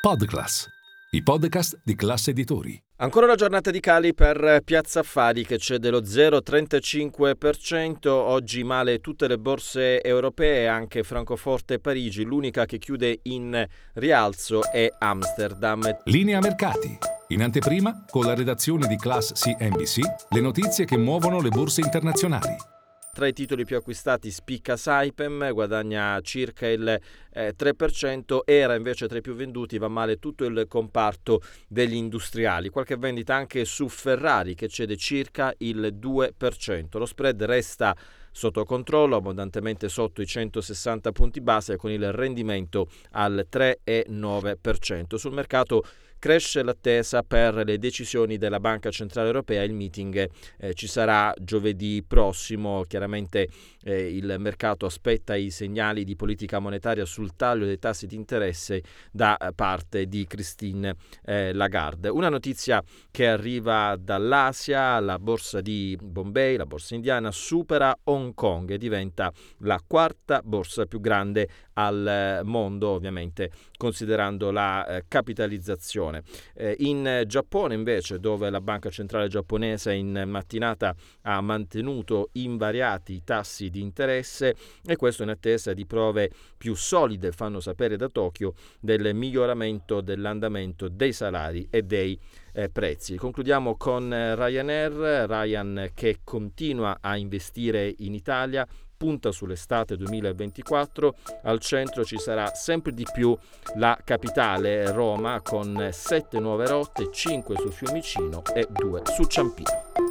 Podclass, i podcast di classe editori. Ancora una giornata di cali per Piazza Affari che c'è dello 0,35%, oggi male tutte le borse europee, anche Francoforte e Parigi, l'unica che chiude in rialzo è Amsterdam. Linea mercati. In anteprima, con la redazione di Class CNBC, le notizie che muovono le borse internazionali. Tra i titoli più acquistati spicca Saipem, guadagna circa il eh, 3%, era invece tra i più venduti, va male tutto il comparto degli industriali. Qualche vendita anche su Ferrari che cede circa il 2%. Lo spread resta sotto controllo, abbondantemente sotto i 160 punti base con il rendimento al 3,9%. Sul mercato Cresce l'attesa per le decisioni della Banca Centrale Europea, il meeting eh, ci sarà giovedì prossimo, chiaramente eh, il mercato aspetta i segnali di politica monetaria sul taglio dei tassi di interesse da parte di Christine eh, Lagarde. Una notizia che arriva dall'Asia, la borsa di Bombay, la borsa indiana, supera Hong Kong e diventa la quarta borsa più grande al mondo, ovviamente considerando la eh, capitalizzazione. Eh, in Giappone invece, dove la Banca Centrale giapponese in mattinata ha mantenuto invariati i tassi di interesse e questo in attesa di prove più solide, fanno sapere da Tokyo, del miglioramento dell'andamento dei salari e dei eh, prezzi. Concludiamo con eh, Ryanair, Ryan che continua a investire in Italia punta sull'estate 2024. Al centro ci sarà sempre di più la capitale Roma con sette nuove rotte, 5 su Fiumicino e 2 su Ciampino.